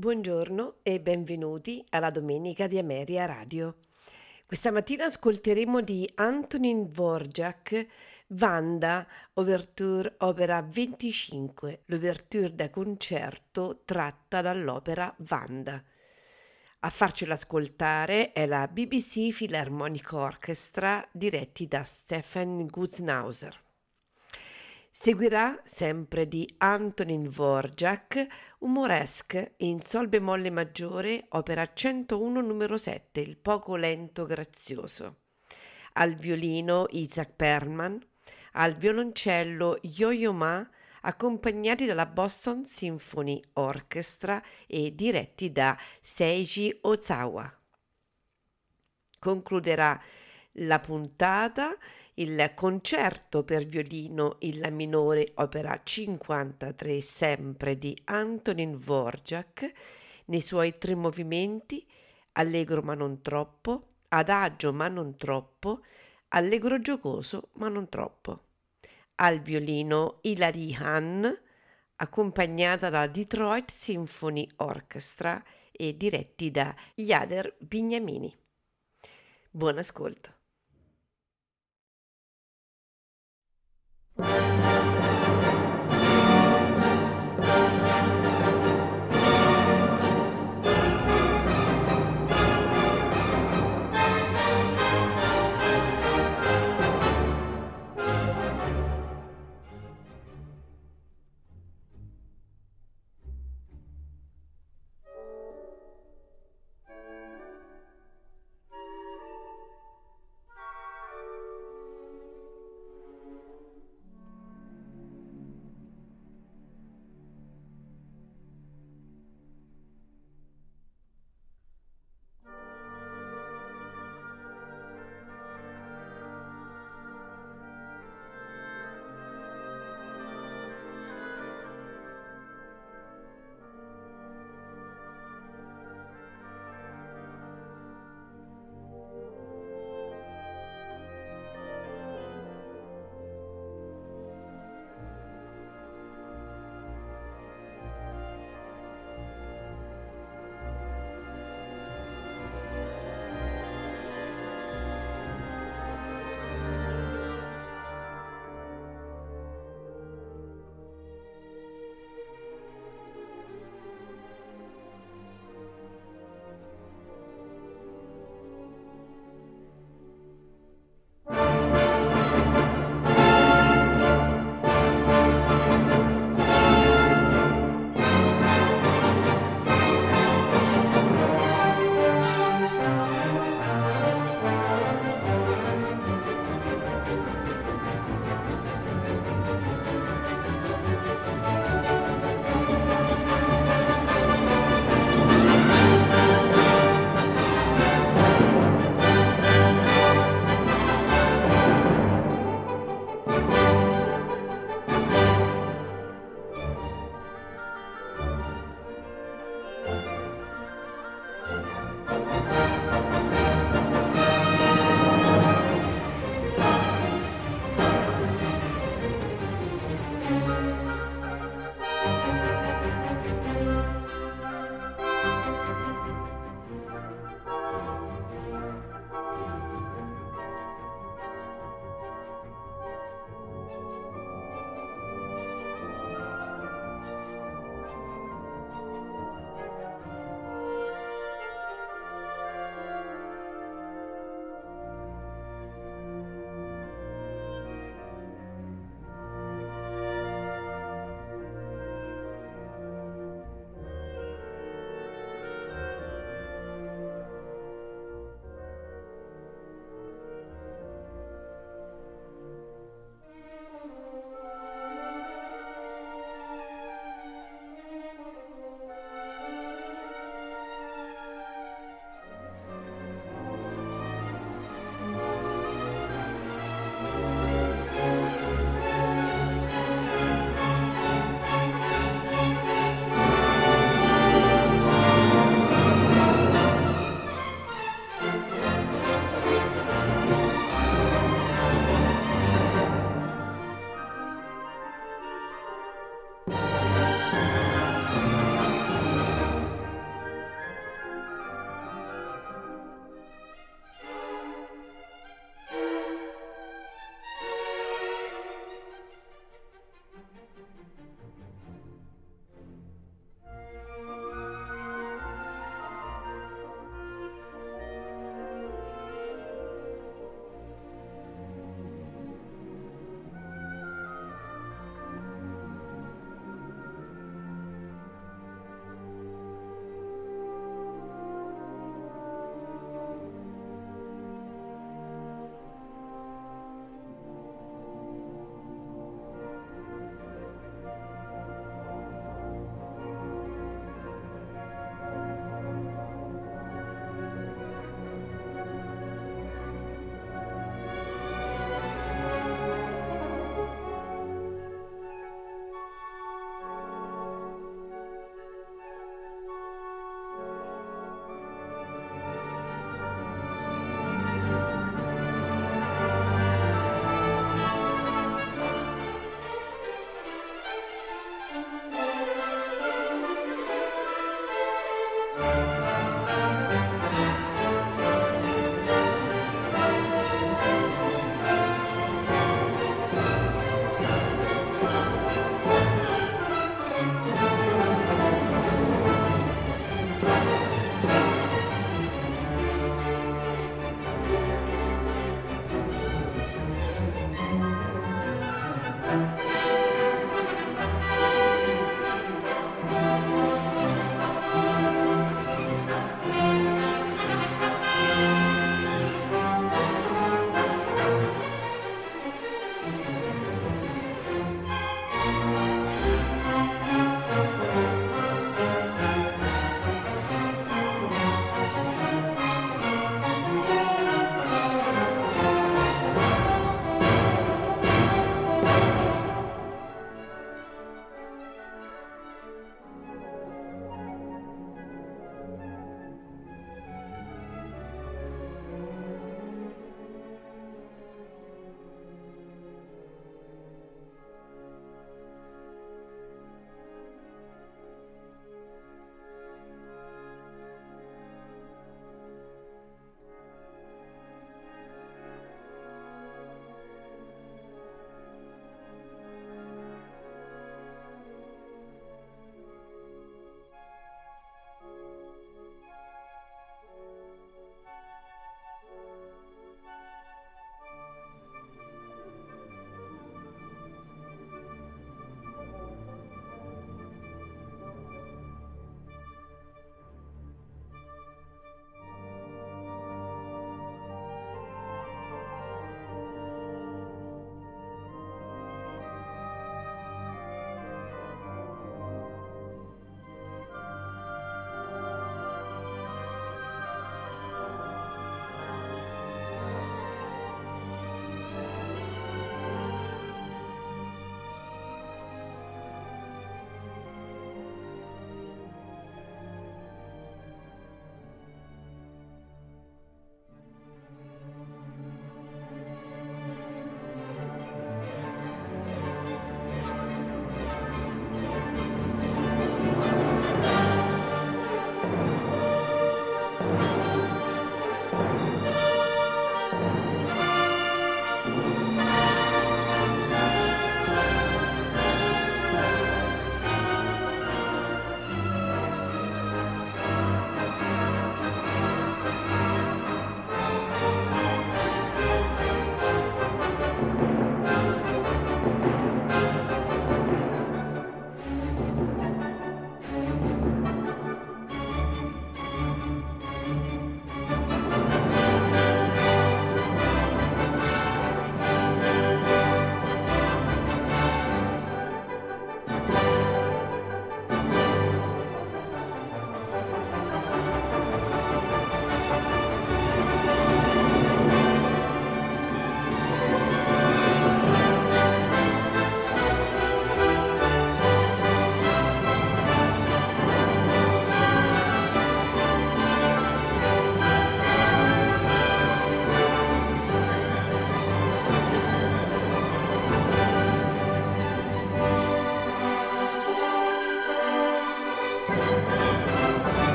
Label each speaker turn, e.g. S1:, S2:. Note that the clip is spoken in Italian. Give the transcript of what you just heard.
S1: Buongiorno e benvenuti alla Domenica di Ameria Radio. Questa mattina ascolteremo di Antonin Dvorak Vanda, Overture Opera 25, l'ouverture da concerto tratta dall'opera Vanda. A farcelo ascoltare è la BBC Philharmonic Orchestra diretti da Stefan Guznauser. Seguirà, sempre di Antonin Dvorak, un Moresque in Sol bemolle maggiore, opera 101 numero 7, il poco lento grazioso. Al violino Isaac Perlman, al violoncello Yo-Yo Ma, accompagnati dalla Boston Symphony Orchestra e diretti da Seiji Ozawa. Concluderà la puntata il concerto per violino in La minore, opera 53 sempre di Antonin Dvorak, nei suoi tre movimenti, allegro ma non troppo, adagio ma non troppo, allegro giocoso ma non troppo. Al violino Hilary Hahn, accompagnata dalla Detroit Symphony Orchestra e diretti da Jader Bignamini. Buon ascolto. Bye.